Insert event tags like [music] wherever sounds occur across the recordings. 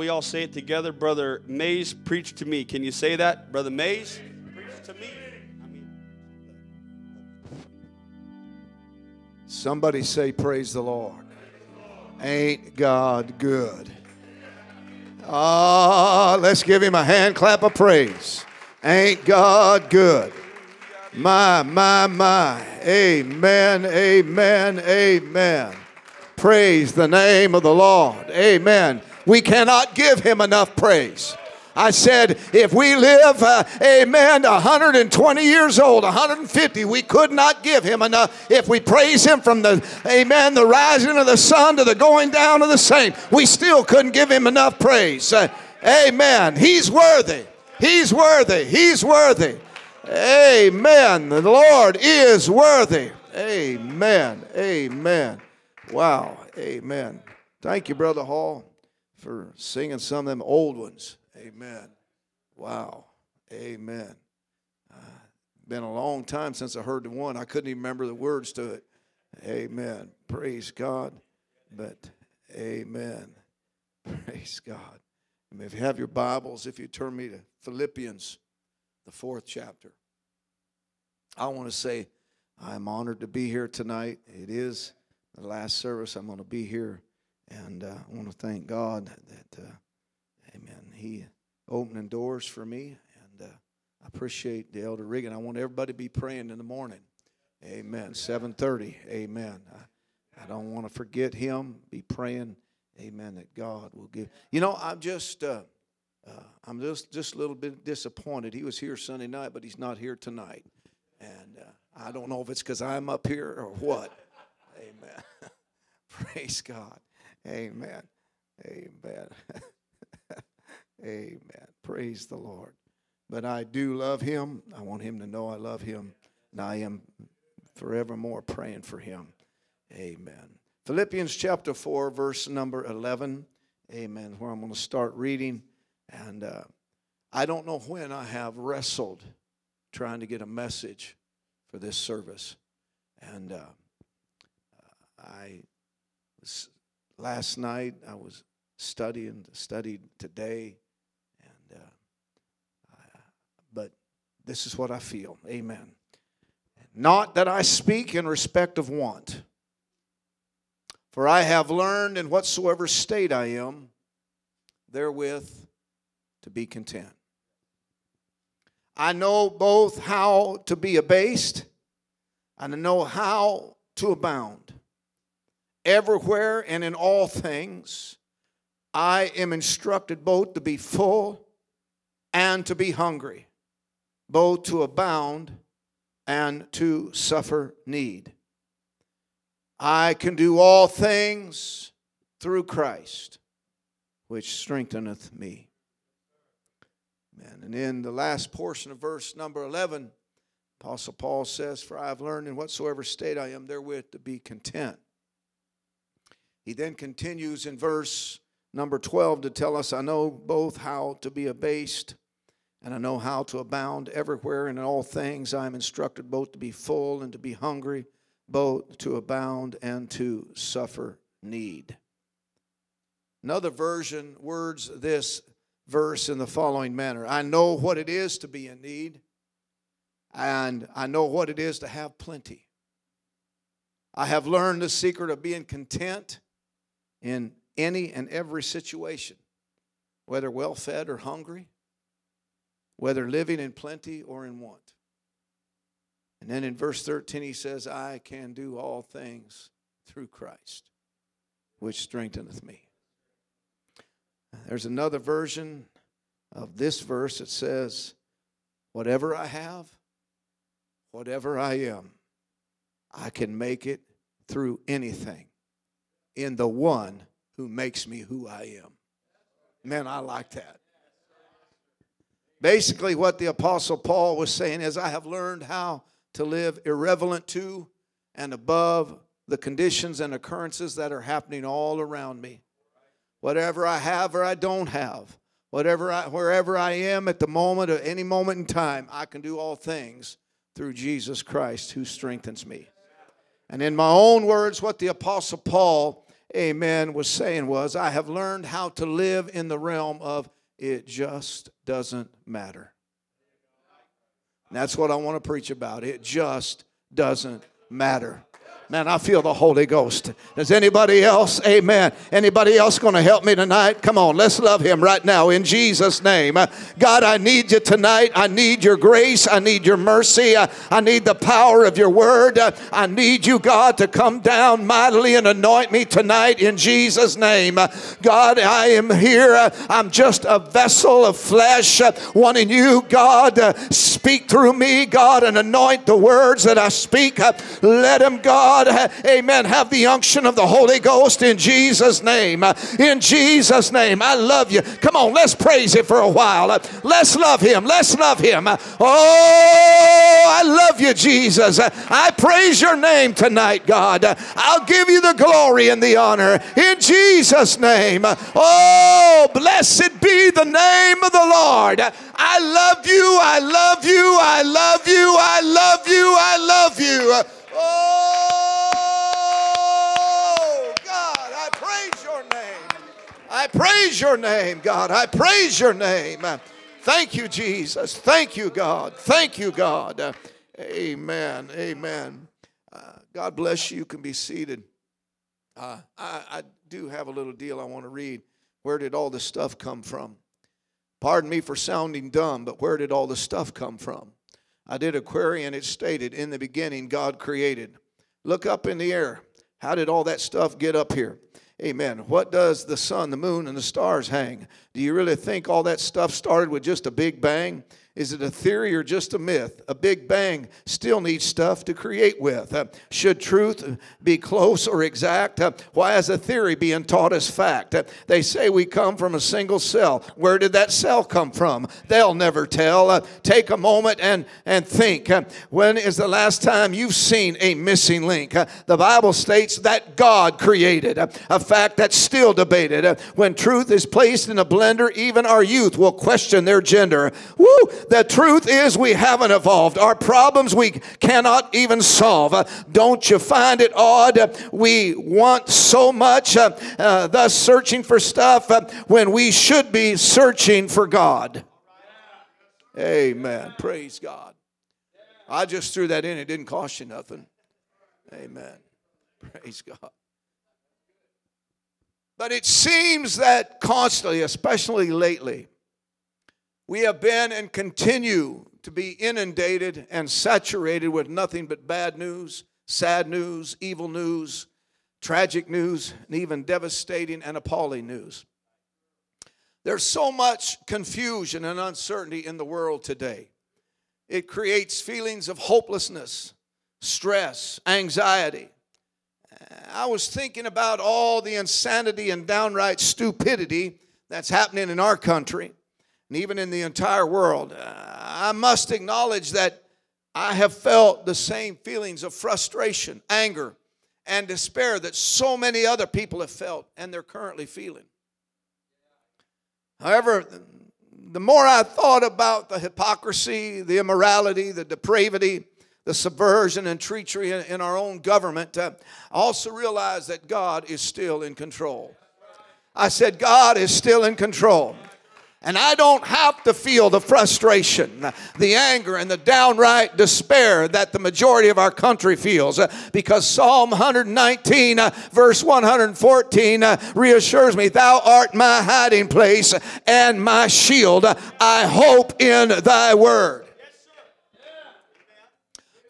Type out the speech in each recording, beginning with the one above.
We all say it together. Brother Mays, preach to me. Can you say that? Brother Mays, preach to me. Somebody say, Praise the Lord. Ain't God good? Ah, let's give him a hand clap of praise. Ain't God good? My, my, my. Amen, amen, amen. Praise the name of the Lord. Amen. We cannot give him enough praise. I said, if we live, uh, amen, 120 years old, 150, we could not give him enough. If we praise him from the, amen, the rising of the sun to the going down of the same, we still couldn't give him enough praise. Uh, amen. He's worthy. He's worthy. He's worthy. Amen. The Lord is worthy. Amen. Amen. Wow. Amen. Thank you, Brother Hall, for singing some of them old ones. Amen. Wow. Amen. Uh, been a long time since I heard the one. I couldn't even remember the words to it. Amen. Praise God. But amen. [laughs] Praise God. And if you have your Bibles, if you turn me to Philippians, the fourth chapter, I want to say I'm honored to be here tonight. It is the last service I'm going to be here, and uh, I want to thank God that, uh, Amen. He opening doors for me, and uh, I appreciate the elder Regan. I want everybody to be praying in the morning. Amen. 7:30. Amen. I, I don't want to forget him. Be praying. Amen. That God will give. You know, I'm just. Uh, uh, I'm just just a little bit disappointed. He was here Sunday night, but he's not here tonight, and uh, I don't know if it's because I'm up here or what. Amen. [laughs] Praise God. Amen. Amen. [laughs] Amen. Praise the Lord. But I do love him. I want him to know I love him, and I am forevermore praying for him. Amen. Philippians chapter 4, verse number 11. Amen. Where I'm going to start reading. And uh, I don't know when I have wrestled trying to get a message for this service. And uh, I was, last night I was studying, studied today, and uh, I, but this is what I feel. Amen. Not that I speak in respect of want, for I have learned in whatsoever state I am, therewith to be content. I know both how to be abased and I know how to abound. Everywhere and in all things, I am instructed both to be full and to be hungry, both to abound and to suffer need. I can do all things through Christ, which strengtheneth me. Amen. And in the last portion of verse number 11, Apostle Paul says, For I have learned in whatsoever state I am therewith to be content. He then continues in verse number 12 to tell us, I know both how to be abased and I know how to abound everywhere and in all things. I am instructed both to be full and to be hungry, both to abound and to suffer need. Another version words this verse in the following manner I know what it is to be in need, and I know what it is to have plenty. I have learned the secret of being content in any and every situation, whether well fed or hungry, whether living in plenty or in want. And then in verse 13, he says, I can do all things through Christ, which strengtheneth me. There's another version of this verse that says, Whatever I have, whatever I am, I can make it through anything in the one who makes me who I am. Man, I like that. Basically, what the Apostle Paul was saying is, I have learned how to live irrelevant to and above the conditions and occurrences that are happening all around me. Whatever I have or I don't have, whatever I, wherever I am at the moment or any moment in time, I can do all things through Jesus Christ who strengthens me. And in my own words, what the Apostle Paul amen, was saying was, I have learned how to live in the realm of it just doesn't matter. And that's what I want to preach about. It just doesn't matter. Man, I feel the Holy Ghost. Does anybody else? Amen. Anybody else going to help me tonight? Come on, let's love him right now in Jesus' name. Uh, God, I need you tonight. I need your grace. I need your mercy. Uh, I need the power of your word. Uh, I need you, God, to come down mightily and anoint me tonight in Jesus' name. God, I am here. I'm just a vessel of flesh, wanting you, God, to speak through me, God, and anoint the words that I speak. Let them, God, God, amen, have the unction of the Holy Ghost in Jesus' name. In Jesus' name. I love you. Come on, let's praise Him for a while. Let's love Him. Let's love Him. Oh, I love you, Jesus. I praise your name tonight, God. I'll give you the glory and the honor in Jesus' name. Oh, blessed be the name of the Lord. I love you. I love you. I love you. I love you. I love you. Oh, God, I praise your name. I praise your name, God. I praise your name. Thank you, Jesus. Thank you, God. Thank you, God. Amen. Amen. Uh, God bless you. You can be seated. Uh, I, I do have a little deal I want to read. Where did all this stuff come from? Pardon me for sounding dumb, but where did all this stuff come from? I did a query and it stated, In the beginning, God created. Look up in the air. How did all that stuff get up here? Amen. What does the sun, the moon, and the stars hang? Do you really think all that stuff started with just a big bang? Is it a theory or just a myth? A big bang still needs stuff to create with. Uh, should truth be close or exact? Uh, why is a theory being taught as fact? Uh, they say we come from a single cell. Where did that cell come from? They'll never tell. Uh, take a moment and, and think. Uh, when is the last time you've seen a missing link? Uh, the Bible states that God created, a fact that's still debated. when truth is placed in a blender, even our youth will question their gender. Woo! The truth is, we haven't evolved. Our problems we cannot even solve. Uh, don't you find it odd? Uh, we want so much, uh, uh, thus searching for stuff uh, when we should be searching for God. Amen. Praise God. I just threw that in. It didn't cost you nothing. Amen. Praise God. But it seems that constantly, especially lately, we have been and continue to be inundated and saturated with nothing but bad news, sad news, evil news, tragic news, and even devastating and appalling news. There's so much confusion and uncertainty in the world today. It creates feelings of hopelessness, stress, anxiety. I was thinking about all the insanity and downright stupidity that's happening in our country and even in the entire world. Uh, I must acknowledge that I have felt the same feelings of frustration, anger, and despair that so many other people have felt and they're currently feeling. However, the more I thought about the hypocrisy, the immorality, the depravity, the subversion and treachery in our own government, uh, I also realized that God is still in control. I said, God is still in control. And I don't have to feel the frustration, the anger, and the downright despair that the majority of our country feels uh, because Psalm 119, uh, verse 114, uh, reassures me, Thou art my hiding place and my shield. I hope in thy word.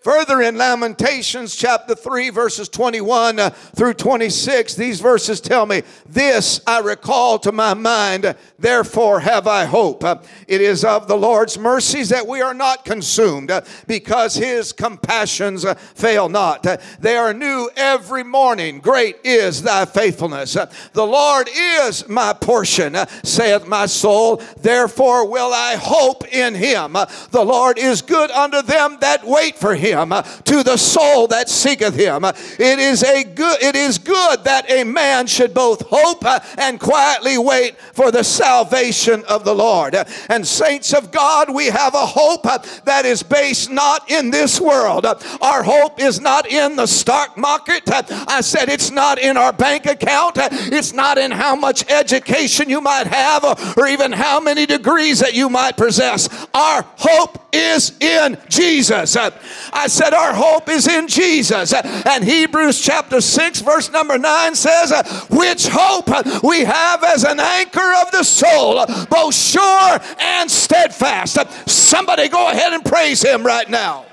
Further in Lamentations chapter 3, verses 21 uh, through 26, these verses tell me, This I recall to my mind, therefore have I hope. Uh, it is of the Lord's mercies that we are not consumed, uh, because his compassions fail not. They are new every morning. Great is thy faithfulness. The Lord is my portion, saith my soul. Therefore will I hope in him. the Lord is good unto them that wait for him him uh, to the soul that seeketh him. It is a good it is good that a man should both hope uh, and quietly wait for the salvation of the Lord. And saints of God, we have a hope uh, that is based not in this world. Our hope is not in the stock market. I said it's not in our bank account. It's not in how much education you might have or even how many degrees that you might possess. Our hope is in Jesus. Uh, I said our hope is in Jesus. Uh, And Hebrews chapter 6 verse number 9 says, uh, which hope we have as an anchor of the soul, both sure and steadfast. Somebody go ahead and praise him right now.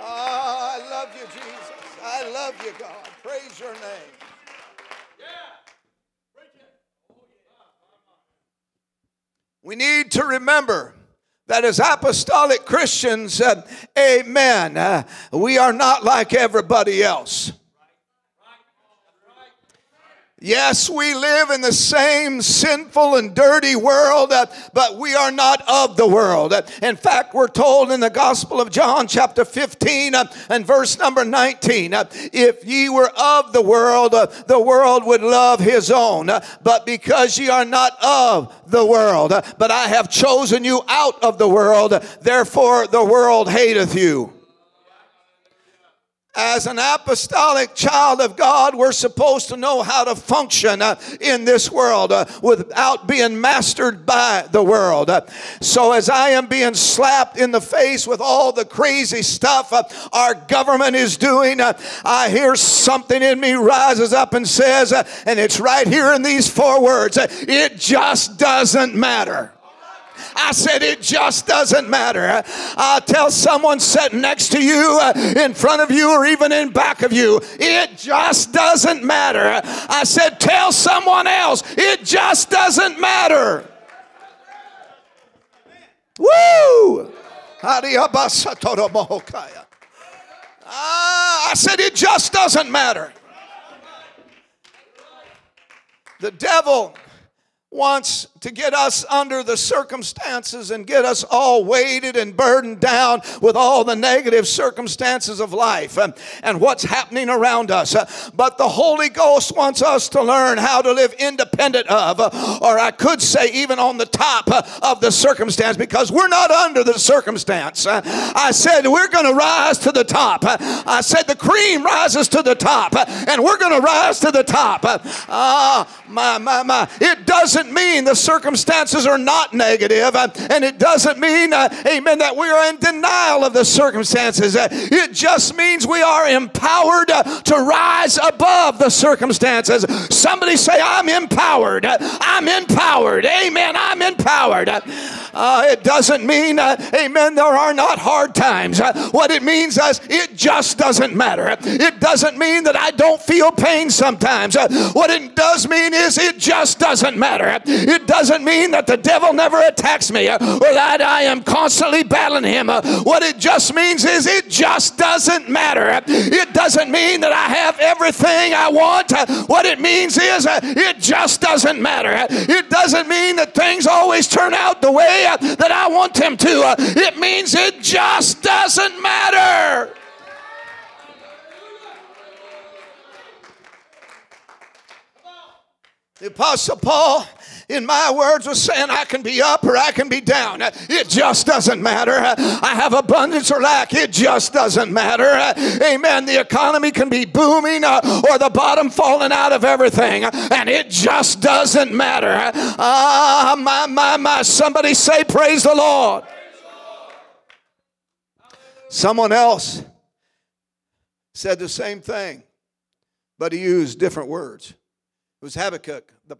Ah, I love you, Jesus. I love you, God. Praise your name. We need to remember that as apostolic Christians, uh, amen, uh, we are not like everybody else. Yes, we live in the same sinful and dirty world, but we are not of the world. In fact, we're told in the Gospel of John, chapter 15, uh, and verse number 19 uh, if ye were of the world, uh, the world would love his own. But because ye are not of the world, but I have chosen you out of the world, therefore the world hateth you as an apostolic child of God, we're supposed to know how to function uh, in this world uh, without being mastered by the world. So, as I am being slapped in the face with all the crazy stuff uh, our government is doing, I hear something in me rises up and says, and it's right here in these four words it just doesn't matter. I said, it just doesn't matter. I tell someone sitting next to you, uh, in front of you, or even in back of you, it just doesn't matter. I said, tell someone else, it just doesn't matter. Woo! Ah, I said, it just doesn't matter. The devil wants to get us under the circumstances and get us all weighted and burdened down with all the negative circumstances of life and, and what's happening around us. Uh, But the Holy Ghost wants us to learn how to live independent of, uh, or I could say, even on the top uh, of the circumstance, because we're not under the circumstance. I said, we're going to rise to the top. I said, the cream rises to the top, and we're going to rise to the top. Ah, my, my, my. It doesn't mean the circumstances are not uh, and it doesn't mean, uh, amen, that we are in denial of the circumstances. Uh, It just means we are empowered to rise above the circumstances. Somebody say, I'm empowered. I'm empowered. Amen. I'm empowered. Uh, it doesn't mean, uh, amen, there are not hard times. Uh, what it means is it just doesn't matter. It doesn't mean that I don't feel pain sometimes. What it does mean is it just doesn't matter. It doesn't mean that the devil never attacks me uh, or that I am constantly battling him. Uh, What it just means is it just doesn't matter. It doesn't mean that I have everything I want. Uh, What it means is it just doesn't matter. It doesn't mean that things always turn out the way that I want them to. It means it just doesn't matter. The Apostle Paul, in my words, was saying, I can be up or I can be down. It just doesn't matter. I have abundance or lack. It just doesn't matter. Amen. The economy can be booming uh, or the bottom falling out of everything, and it just doesn't matter. Ah, my, my, my. Somebody say, Praise the Lord. Someone else said the same thing, but he used different words. It was Habakkuk, the,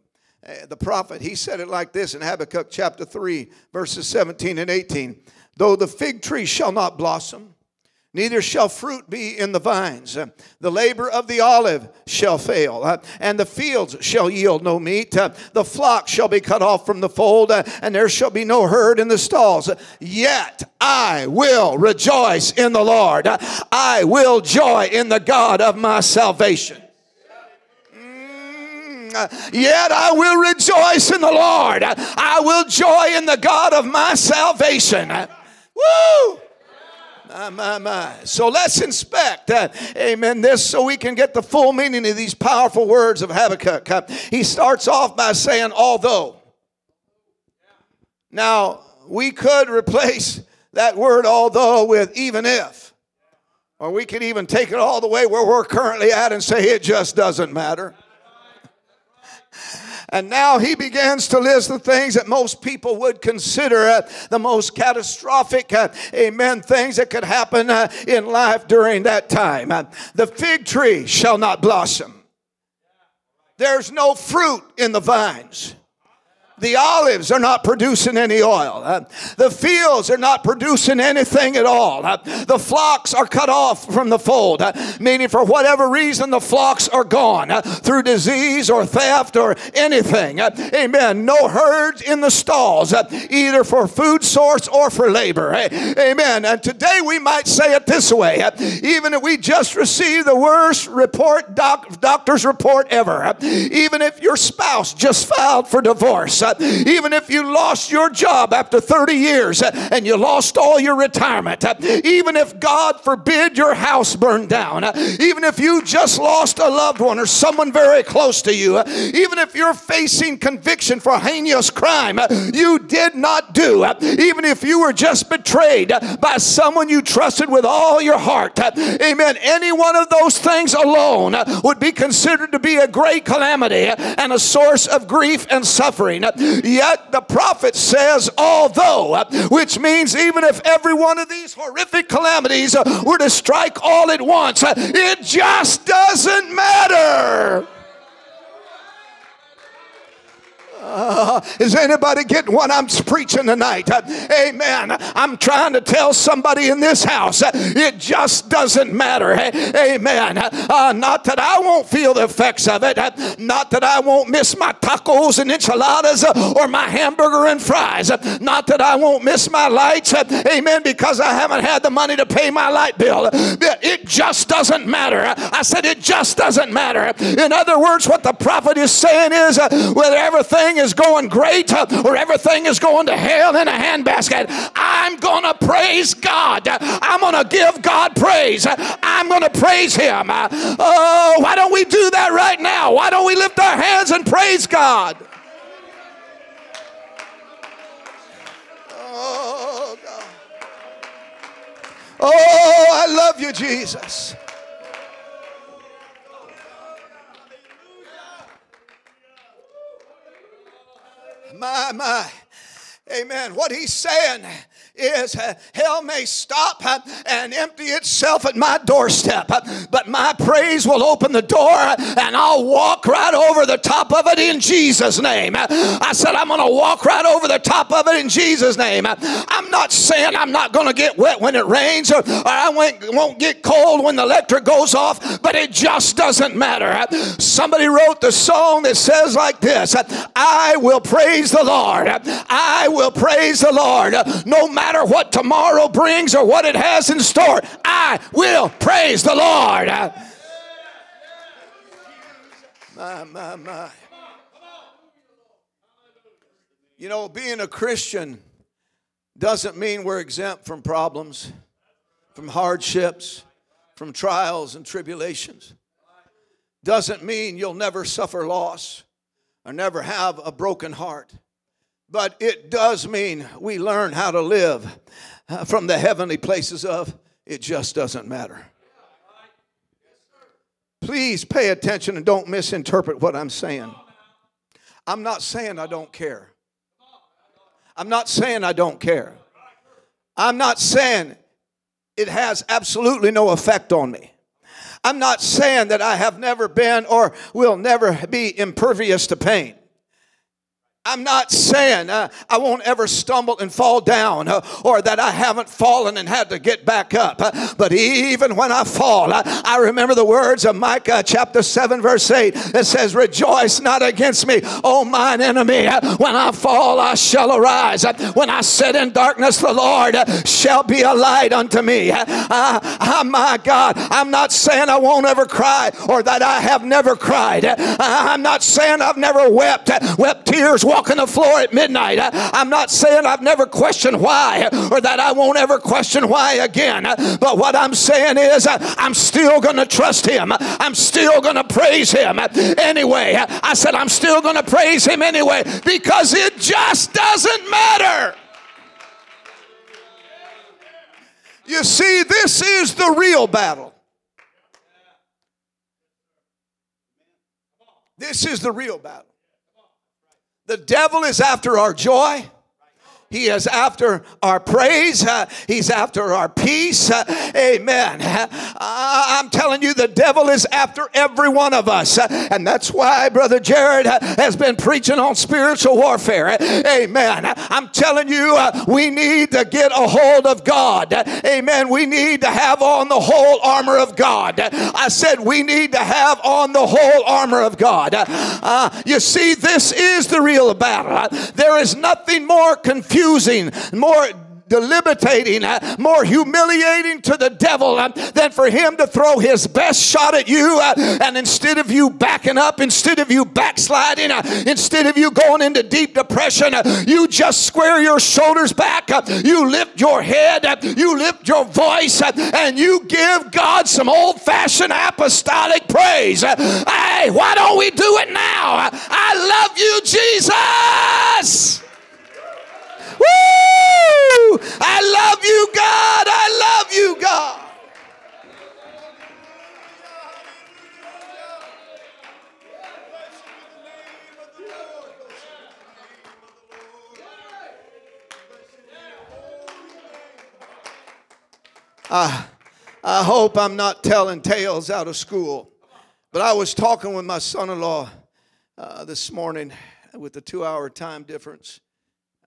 the prophet. He said it like this in Habakkuk chapter 3, verses 17 and 18. Though the fig tree shall not blossom, neither shall fruit be in the vines, the labor of the olive shall fail, uh, and the fields shall yield no meat. uh, the flock shall be cut off from the fold, uh, and there shall be no herd in the stalls. Yet I will rejoice in the Lord. I will joy in the God of my salvation. Yet I will rejoice in the Lord. I will joy in the God of my salvation. Woo! My, my, my. So let's inspect, uh, amen, this so we can get the full meaning of these powerful words of Habakkuk. Uh, he starts off by saying, although. Now, we could replace that word although with even if. Or we could even take it all the way where we're currently at and say it just doesn't matter. And now he begins to list the things that most people would consider uh, the most catastrophic, uh, amen, things that could happen uh, in life during that time. Uh, the fig tree shall not blossom, there's no fruit in the vines. The olives are not producing any oil. Uh, the fields are not producing anything at all. Uh, the flocks are cut off from the fold, uh, meaning for whatever reason the flocks are gone uh, through disease or theft or anything. Uh, amen. No herds in the stalls, uh, either for food source or for labor. amen. And today we might say it this way even if we just received the worst report, doc, doctor's report ever, even if your spouse just filed for divorce even if you lost your job after 30 years uh, and you lost all your retirement, uh, even if God forbid your house burned down, uh, even if you just lost a loved one or someone very close to you, even if you're facing conviction for heinous crime you did not do, even if you were just betrayed by someone you trusted with all your heart, amen, any one of those things alone would be considered to be a great calamity and a source of grief and suffering. Yet the prophet says, although, which means even if every one of these horrific calamities were to strike all at once, it just doesn't matter. Uh, is anybody getting what I'm preaching tonight? Uh, amen. I'm trying to tell somebody in this house uh, it just doesn't matter. Amen. Uh, not that I won't feel the effects of it. Uh, not that I won't miss my tacos and enchiladas uh, or my hamburger and fries. Not that I won't miss my lights. Amen. Because I haven't had the money to pay my light bill. It just doesn't matter. I said it just doesn't matter. In other words, what the prophet is saying is whether everything is going great uh, or everything is going to hell in a handbasket, I'm going to praise God. I'm going to give God praise. I'm going to praise Him. Oh, why don't we do that right now? Why don't we lift our hands and praise God? Oh, God. Oh, I love you, Jesus. My, my. Amen. What he's saying is uh, hell may stop uh, and empty itself at my doorstep, uh, but my praise will open the door uh, and I'll walk right over the top of it in Jesus' name. Uh, I said, I'm going to walk right over the top of it in Jesus' name. Uh, I'm not saying I'm not going to get wet when it rains or, I won't, won't get cold when the electric goes off, but it just doesn't matter. Somebody wrote the song that says like this I will praise the Lord. I will praise the Lord no matter matter what tomorrow brings or what it has in store, I will praise the Lord. My, my, my. You know, being a Christian doesn't mean we're exempt from problems, from hardships, from trials and tribulations. Doesn't mean you'll never suffer loss or never have a broken heart. But it does mean we learn how to live uh, from the heavenly places of it just doesn't matter. Please pay attention and don't misinterpret what I'm saying. I'm not saying I don't care. I'm not saying I don't care. I'm not saying it has absolutely no effect on me. I'm not saying that I have never been or will never be impervious to pain. I'm not saying uh, I won't ever stumble and fall down uh, or that I haven't fallen and had to get back up. Uh, but even when I fall, uh, I remember the words of Micah chapter 7, verse 8 that says, Rejoice not against me, O mine enemy. Uh, when I fall, I shall arise. Uh, when I sit in darkness, the Lord shall be a light unto me. Uh, my God, I'm not saying I won't ever cry or that I have never cried. I'm not saying I've never wept, wept tears walking the floor at midnight. I'm not saying I've never questioned why or that I won't ever question why again. But what I'm saying is, I'm still going to trust Him. I'm still going to praise Him anyway. I said, I'm still going to praise Him anyway because it just doesn't matter. You see, this is the real battle. This is the real battle. The devil is after our joy. He is after our praise. Uh, he's after our peace. Uh, amen. Uh, I'm telling you, the devil is after every one of us. Uh, and that's why Brother Jared uh, has been preaching on spiritual warfare. Uh, amen. I'm telling you, we need to get a hold of God. Amen. We need to have on the whole armor of God. I said we need to have on the whole armor of God. you see, this is the real battle. there is nothing more confusing confusing, more debilitating, uh, more humiliating to the devil uh, than for him to throw his best shot at you. Uh, and instead of you backing up, instead of you backsliding, uh, instead of you going into deep depression, uh, you just square your shoulders back, uh, you lift your head, you lift your voice, and you give God some old fashioned apostolic praise. Hey, why don't we do it now? I love you, Jesus. Woo! I love you, God. I love you, God. I, I hope I'm not telling tales out of school, but I was talking with my son in law uh, this morning with the two hour time difference.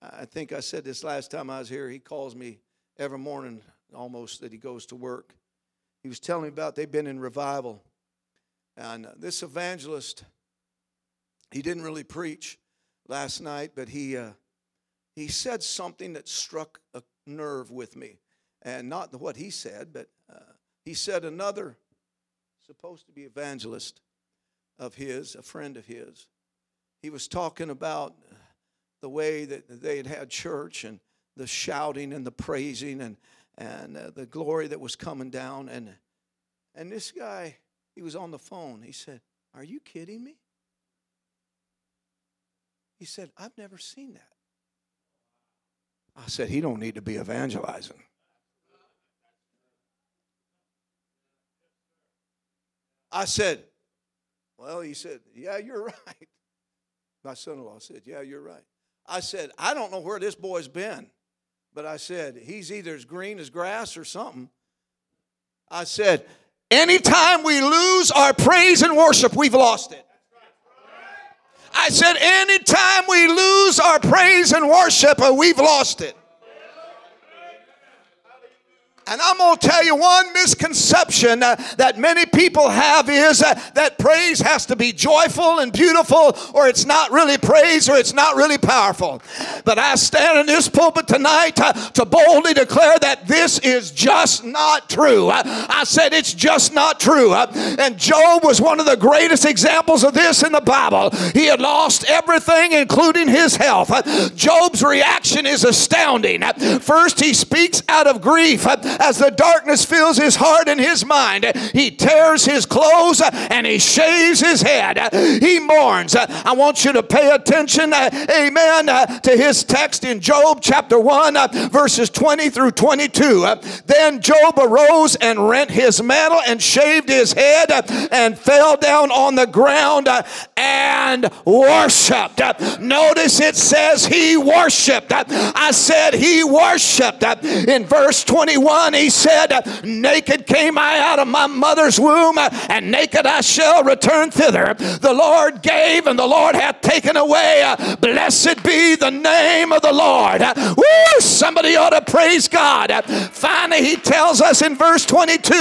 I think I said this last time I was here. He calls me every morning almost that he goes to work. He was telling me about they've been in revival. And this evangelist, he didn't really preach last night, but he, uh, he said something that struck a nerve with me. And not what he said, but uh, he said another supposed to be evangelist of his, a friend of his. He was talking about the way that they had had church and the shouting and the praising and, and uh, the glory that was coming down. And, and this guy, he was on the phone. He said, Are you kidding me? He said, I've never seen that. I said, He don't need to be evangelizing. I said, Well, he said, Yeah, you're [laughs] right. My son in law said, Yeah, you're right. I said, I don't know where this boy's been, but I said, he's either as green as grass or something. I said, anytime we lose our praise and worship, we've lost it. I said, anytime we lose our praise and worship, we've lost it. And I'm going to tell you one misconception uh, that many people have is uh, that praise has to be joyful and beautiful, or it's not really praise, or it's not really powerful. But I stand in this pulpit tonight uh, to boldly declare that this is just not true. I said it's just not true. Uh, and Job was one of the greatest examples of this in the Bible. He had lost everything, including his health. Uh, Job's reaction is astounding. Uh, first, he speaks out of grief as the darkness fills his heart and his mind, he tears his clothes and he shaves his head. He mourns. I want you to pay attention, uh, amen, uh, to his text in Job chapter 1, uh, verses 20 through 22. Then Job arose and rent his mantle and shaved his head and fell down on the ground and worshiped. Notice it says he worshiped. I said he worshiped. In verse 21, he said, Naked came I out of my mother's womb, and naked I shall return thither. The Lord gave, and the Lord hath taken away. Blessed be the name of the Lord. Woo! Somebody ought to praise God. Finally, he tells us in verse 22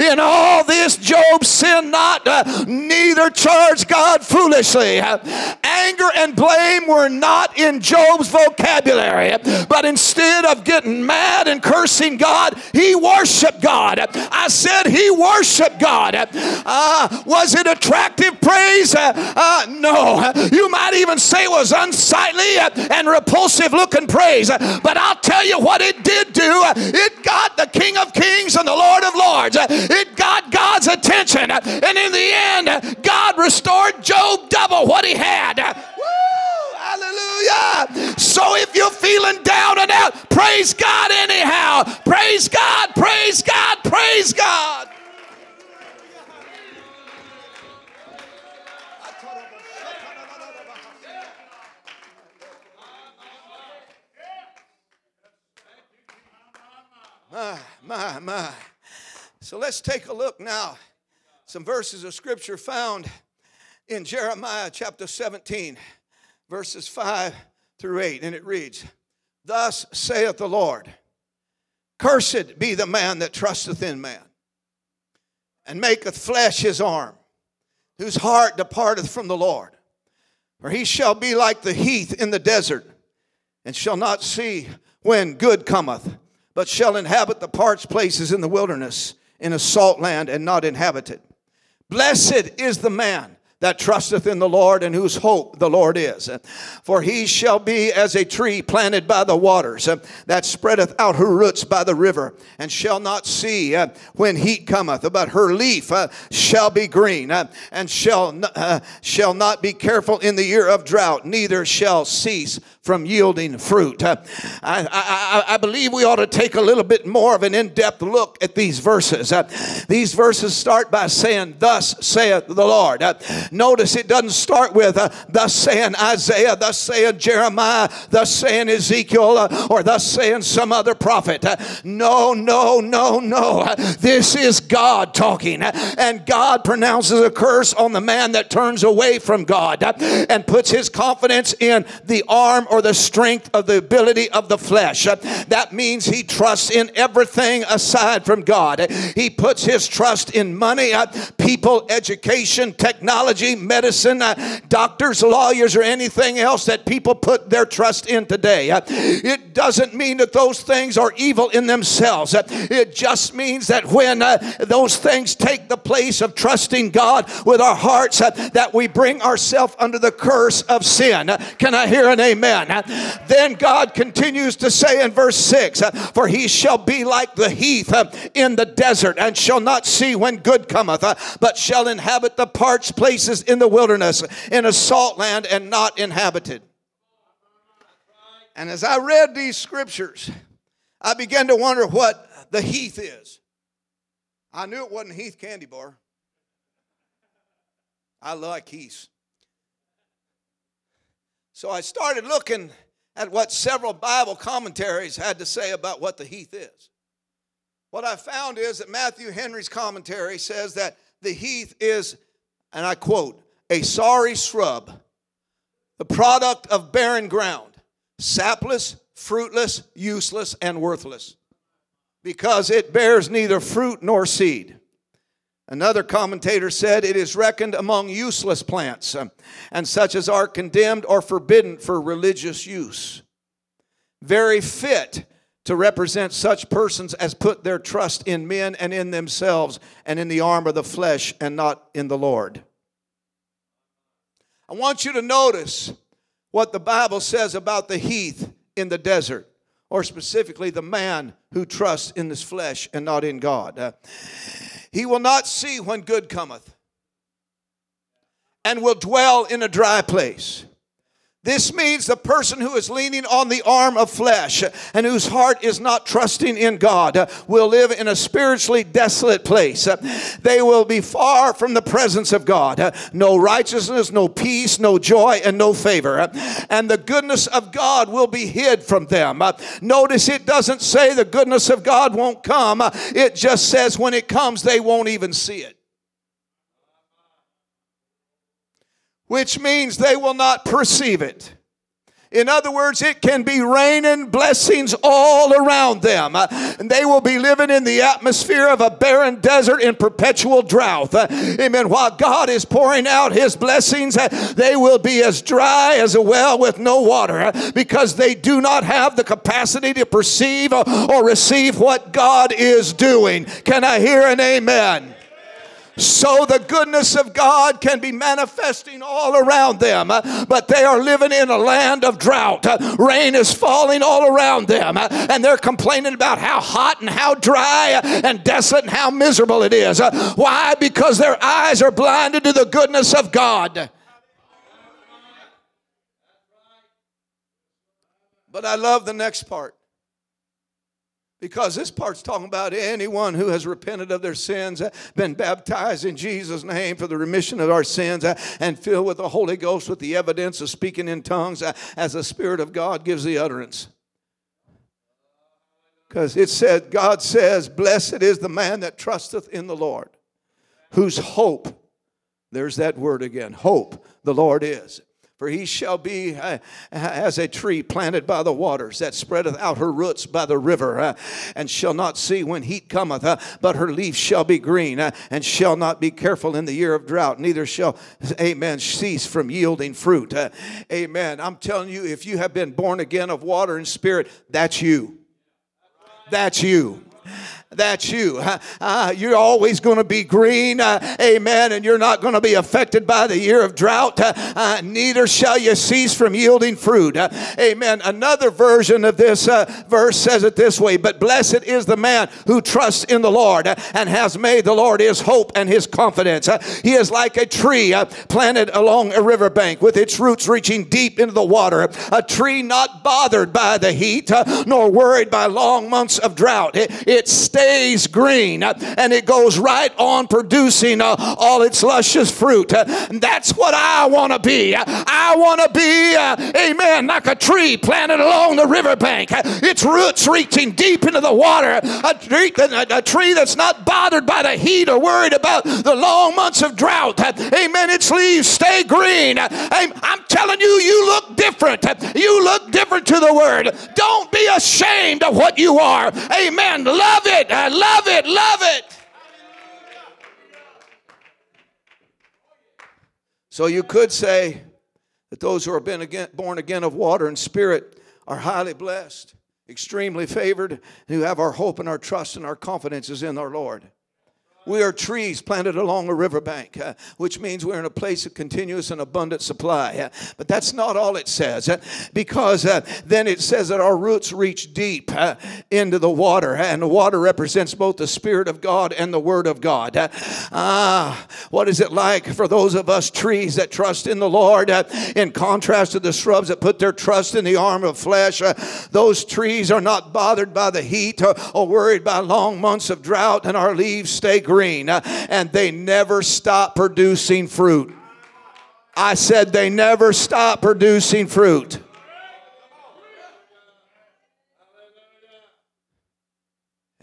In all this, Job sinned not, neither charged God foolishly. Anger and blame were not in Job's vocabulary, but instead of getting mad and cursing God, he worshiped God. I said he worshiped God. Uh, was it attractive praise? Uh, uh, no. You might even say it was unsightly and repulsive looking praise, but I'll tell you what it did do. It got the King of Kings and the Lord of Lords. It got God's attention. And in the end, God restored Job double what he had. Woo! Hallelujah. So if you're feeling down and out, praise God anyhow. Praise God, praise God, praise God. My, my, my. So let's take a look now. Some verses of scripture found in Jeremiah chapter 17, verses 5 through 8. And it reads Thus saith the Lord, Cursed be the man that trusteth in man, and maketh flesh his arm, whose heart departeth from the Lord. For he shall be like the heath in the desert, and shall not see when good cometh, but shall inhabit the parched places in the wilderness, in a salt land, and not inhabited. Blessed is the man that trusteth in the Lord and whose hope the Lord is. For he shall be as a tree planted by the waters that spreadeth out her roots by the river and shall not see uh, when heat cometh, but her leaf uh, shall be green uh, and shall, shall not be careful in the year of drought, neither shall cease from yielding fruit. I, I, I, believe we ought to take a little bit more of an in depth look at these verses. these verses start by saying, Thus saith the Lord. Notice it doesn't start with uh, thus saying Isaiah, thus saying Jeremiah, thus saying Ezekiel, uh, or thus saying some other prophet. Uh, no, no, no, no. This is God talking. And God pronounces a curse on the man that turns away from God and puts his confidence in the arm or the strength of the ability of the flesh. That means he trusts in everything aside from God. He puts his trust in money, people, education, technology medicine, uh, doctors, lawyers, or anything else that people put their trust in today. Uh, it doesn't mean that those things are evil in themselves. Uh, it just means that when uh, those things take the place of trusting God with our hearts, uh, that we bring ourselves under the curse of sin. Uh, can I hear an amen? Then God continues to say in verse 6 For he shall be like the heath in the desert, and shall not see when good cometh, but shall inhabit the parched places in the wilderness, in a salt land and not inhabited. And as I read these scriptures, I began to wonder what the heath is. I knew it wasn't Heath candy bar. I like Heath. So I started looking at what several Bible commentaries had to say about what the heath is. What I found is that Matthew Henry's commentary says that the heath is and I quote, a sorry shrub, the product of barren ground, sapless, fruitless, useless, and worthless, because it bears neither fruit nor seed. Another commentator said it is reckoned among useless plants, uh, and such as are condemned or forbidden for religious use. Very fit to represent such persons as put their trust in men and in themselves and in the arm of the flesh and not in the Lord. I want you to notice what the Bible says about the heath in the desert, or specifically the man who trusts in his flesh and not in God. Uh, he will not see when good cometh, and will dwell in a dry place. This means the person who is leaning on the arm of flesh and whose heart is not trusting in God will live in a spiritually desolate place. They will be far from the presence of God. No righteousness, no peace, no joy, and no favor. And the goodness of God will be hid from them. Notice it doesn't say the goodness of God won't come, it just says when it comes, they won't even see it. Which means they will not perceive it. In other words, it can be raining blessings all around them. Uh, and they will be living in the atmosphere of a barren desert in perpetual drought. Uh, amen. While God is pouring out his blessings, uh, they will be as dry as a well with no water because they do not have the capacity to perceive or receive what God is doing. Can I hear an amen? So the goodness of God can be manifesting all around them. But they are living in a land of drought. Rain is falling all around them, and they're complaining about how hot and how dry and desolate and how miserable it is. Why? Because their eyes are blinded to the goodness of God. But I love the next part. Because this part's talking about anyone who has repented of their sins, uh, been baptized in Jesus' name for the remission of our sins, uh, and filled with the Holy Ghost with the evidence of speaking in tongues uh, as the Spirit of God gives the utterance. Because it said, God says, Blessed is the man that trusteth in the Lord, whose hope, there's that word again, hope the Lord is. For he shall be uh, as a tree planted by the waters that spreadeth out her roots by the river, uh, and shall not see when heat cometh, uh, but her leaf shall be green, uh, and shall not be careful in the year of drought, neither shall, amen, cease from yielding fruit. Uh, amen. I'm telling you, if you have been born again of water and spirit, that's you. That's you that's you. Uh, [laughs] you're always going to be green, uh, amen, and you're not going to be affected by the year of drought. Uh, uh neither shall you cease from yielding fruit. Uh, amen. Another version of this uh, verse says it this way But blessed is the man who trusts in the Lord and has made the Lord his hope and his confidence. he is like a tree planted along a riverbank with its roots reaching deep into the water, a tree not bothered by the heat nor worried by long months of drought. It, it stays green uh, and it goes right on producing uh, all its luscious fruit. Uh, that's what I want to be. I want to be, amen, like a tree planted along the riverbank, its roots reaching deep into the water, a tree, a tree that's not bothered by the heat or worried about the long months of drought. Amen. Its leaves stay green. I'm telling you, you look different. You look different to the word. Don't be ashamed of what you are. Amen. Love it I love it. Love it. So you could say that those who are been again, born again of water and spirit are highly blessed, extremely favored, who have our hope and our trust and our confidence is in our Lord. We are trees planted along a riverbank, uh, which means we're in a place of continuous and abundant supply. Uh, but that's not all it says, uh, because uh, then it says that our roots reach deep uh, into the water, and the water represents both the Spirit of God and the Word of God. Uh, ah, what is it like for those of us trees that trust in the Lord, in contrast to the shrubs that put their trust in the arm of flesh? those trees are not bothered by the heat or, or worried by long months of drought, and our leaves stay green green, uh, and they never stop producing fruit. I said they never stop producing fruit.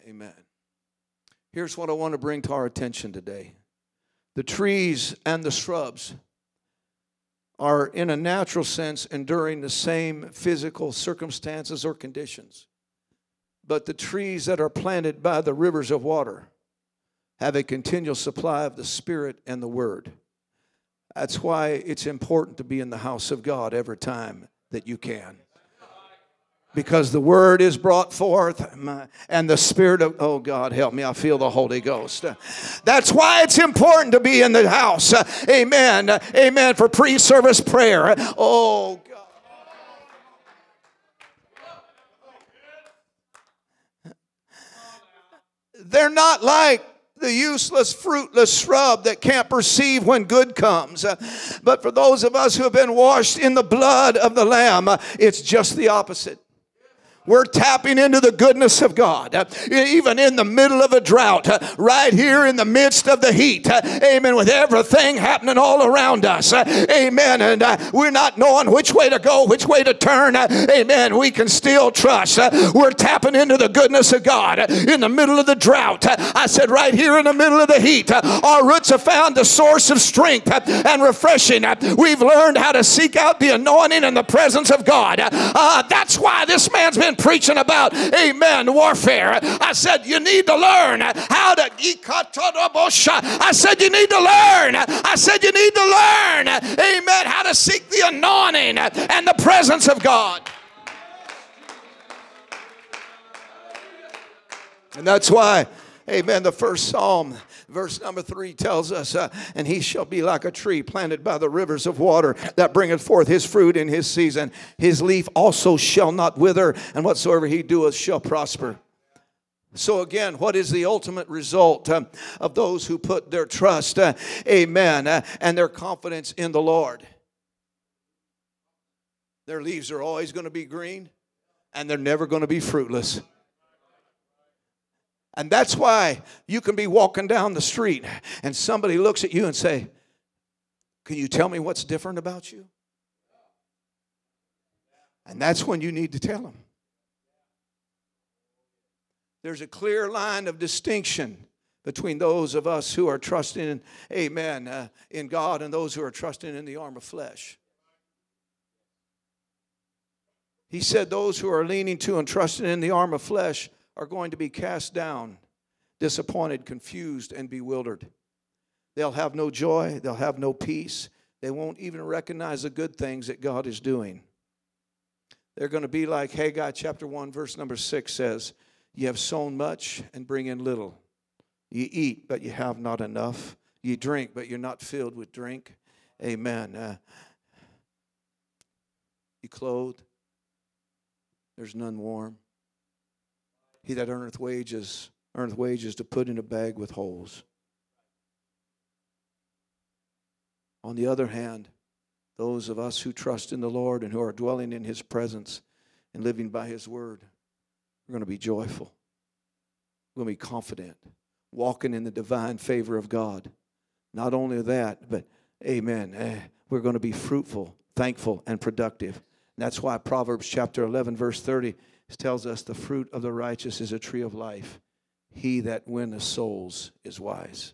Amen. Here's what I want to bring to our attention today the trees and the shrubs are, in a natural sense, enduring the same physical circumstances or conditions. But the trees that are planted by the rivers of water have a continual supply of the Spirit and the Word. That's why it's important to be in the house of God every time that you can. Because the word is brought forth and the spirit of, oh God, help me, I feel the Holy Ghost. That's why it's important to be in the house. Amen. Amen. For pre service prayer. Oh God. They're not like the useless, fruitless shrub that can't perceive when good comes. Uh, but for those of us who have been washed in the blood of the Lamb, uh, it's just the opposite. We're tapping into the goodness of God, uh, even in the middle of a drought, uh, right here in the midst of the heat. Uh, amen. With everything happening all around us. Uh, amen. And uh, we're not knowing which way to go, which way to turn. Uh, amen. We can still trust. We're tapping into the goodness of God in the middle of the drought. I said, right here in the middle of the heat, our roots have found the source of strength and refreshing. We've learned how to seek out the anointing and the presence of God. That's why this man's been been preaching about, amen, warfare. I said, you need to learn how to. I said, you need to learn. I said, you need to learn, amen, how to seek the anointing and the presence of God. And that's why, amen, the first psalm Verse number three tells us, uh, and he shall be like a tree planted by the rivers of water that bringeth forth his fruit in his season. His leaf also shall not wither, and whatsoever he doeth shall prosper. So, again, what is the ultimate result uh, of those who put their trust, uh, amen, uh, and their confidence in the Lord? Their leaves are always going to be green, and they're never going to be fruitless. And that's why you can be walking down the street and somebody looks at you and say, Can you tell me what's different about you? And that's when you need to tell them. There's a clear line of distinction between those of us who are trusting, in, amen, uh, in God and those who are trusting in the arm of flesh. He said, Those who are leaning to and trusting in the arm of flesh are going to be cast down, disappointed, confused, and bewildered. They'll have no joy, they'll have no peace, they won't even recognize the good things that God is doing. They're going to be like Haggai chapter 1, verse number 6 says, You have sown much and bring in little. You eat, but you have not enough. You drink, but you're not filled with drink. Amen. Uh, you clothe, there's none warm. He that earneth wages, earneth wages to put in a bag with holes. On the other hand, those of us who trust in the Lord and who are dwelling in His presence and living by His word, we're going to be joyful. We're going to be confident, walking in the divine favor of God. Not only that, but amen, eh, we're going to be fruitful, thankful, and productive. And that's why Proverbs chapter 11, verse 30 tells us the fruit of the righteous is a tree of life. He that winneth souls is wise.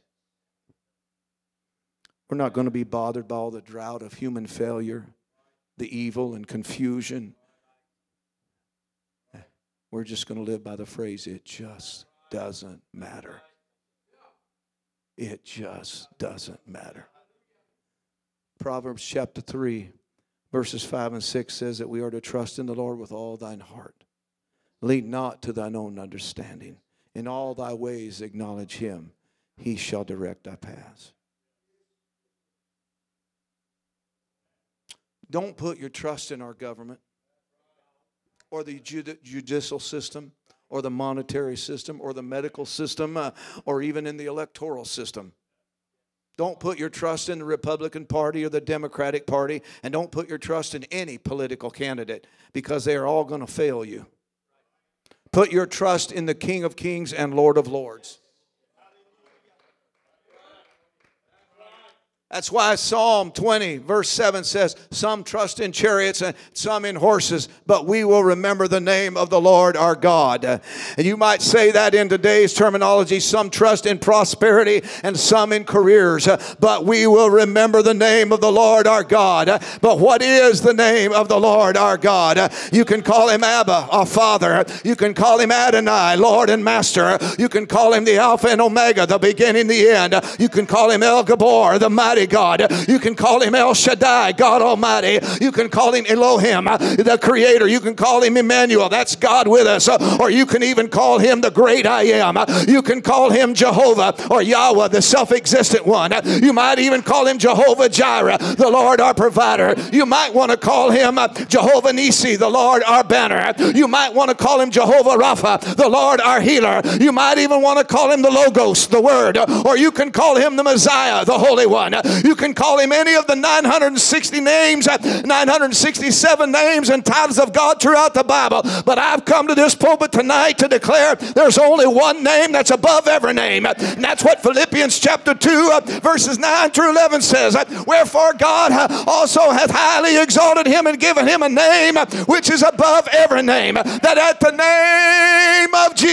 We're not going to be bothered by all the drought of human failure, the evil and confusion. We're just going to live by the phrase, it just doesn't matter. It just doesn't matter. Proverbs chapter 3, verses 5 and 6 says that we are to trust in the Lord with all thine heart Lean not to thine own understanding. In all thy ways acknowledge him. He shall direct thy paths. Don't put your trust in our government or the judicial system or the monetary system or the medical system uh, or even in the electoral system. Don't put your trust in the Republican Party or the Democratic Party, and don't put your trust in any political candidate because they are all going to fail you. Put your trust in the King of Kings and Lord of Lords. That's why Psalm 20, verse 7 says, Some trust in chariots and some in horses, but we will remember the name of the Lord our God. And you might say that in today's terminology some trust in prosperity and some in careers, but we will remember the name of the Lord our God. But what is the name of the Lord our God? You can call him Abba, our Father. You can call him Adonai, Lord and Master. You can call him the Alpha and Omega, the beginning, the end. You can call him El Gibbor, the mighty Almighty God. You can call him El Shaddai, God Almighty. You can call him Elohim, the Creator. You can call him Emmanuel, that's God with us. Or you can even call him the great I am. You can call him Jehovah or Yahweh, the self existent one. You might even call him Jehovah Jireh, the Lord our provider. You might want to call him Jehovah Nisi, the Lord our banner. You might want to call him Jehovah Rapha, the Lord our healer. You might even want to call him the Logos, the Word. Or you can call him the Messiah, the Holy One. You can call him any of the 960 names, uh, 967 names and titles of God throughout the Bible. But I've come to this pulpit tonight to declare there's only one name that's above every name. Uh, and that's what Philippians chapter 2, uh, verses 9 through 11 says. Wherefore God also hath highly exalted him and given him a name which is above every name, that at the name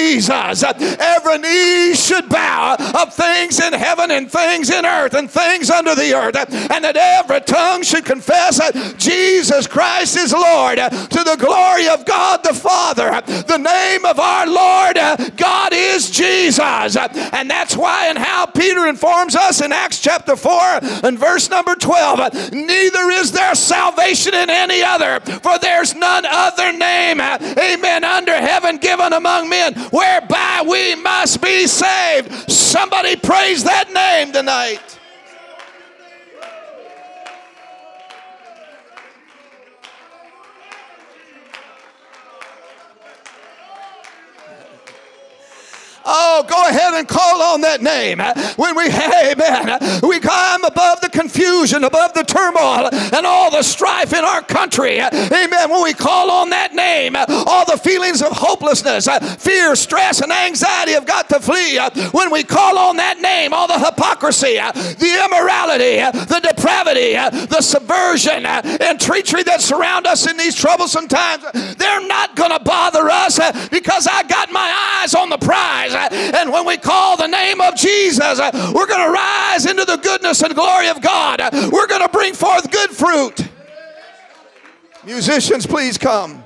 Jesus every knee should bow of things in heaven and things in earth and things under the earth, and that every tongue should confess that Jesus Christ is Lord to the glory of God the Father. The name of our Lord God is Jesus. And that's why and how Peter informs us in Acts chapter 4 and verse number 12 neither is there salvation in any other, for there's none other name, amen, under heaven given among men whereby we must be saved. Somebody praise that name tonight. Oh, go ahead and call on that name. When we, amen, we climb above the confusion, above the turmoil, and all the strife in our country. Amen. When we call on that name, all the feelings of hopelessness, fear, stress, and anxiety have got to flee. When we call on that name, all the hypocrisy, the immorality, the depravity, the subversion, and treachery that surround us in these troublesome times, they're not going to bother us because I got my eyes on the prize. Uh, and when we call the name of Jesus, uh, we're going to rise into the goodness and glory of God. Uh, we're going to bring forth good fruit. Musicians, please come.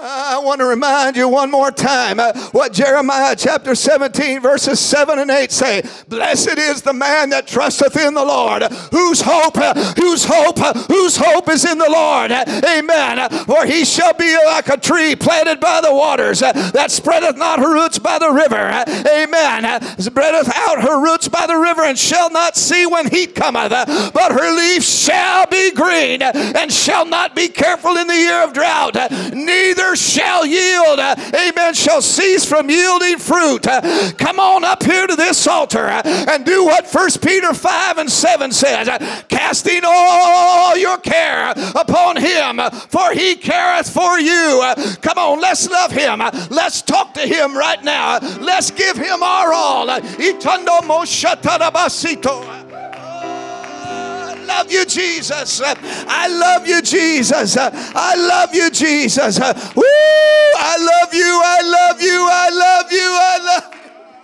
I want to remind you one more time uh, what Jeremiah chapter 17, verses 7 and 8 say. Blessed is the man that trusteth in the Lord, whose hope, uh, whose hope, uh, whose hope is in the Lord. Amen. For he shall be like a tree planted by the waters that spreadeth not her roots by the river. Amen. Spreadeth out her roots by the river and shall not see when heat cometh, but her leaf shall be green and shall not be careful in the year of drought. Neither shall yield, uh, amen, shall cease from yielding fruit. Uh, come on up here to this altar uh, and do what First Peter 5 and 7 says casting all your care upon him, for he careth for you. Come on, let's love him. Let's talk to him right now. Let's give him our all love you, Jesus. I love you, Jesus. I love you, Jesus. Woo! I love you. I love you. I love you. I love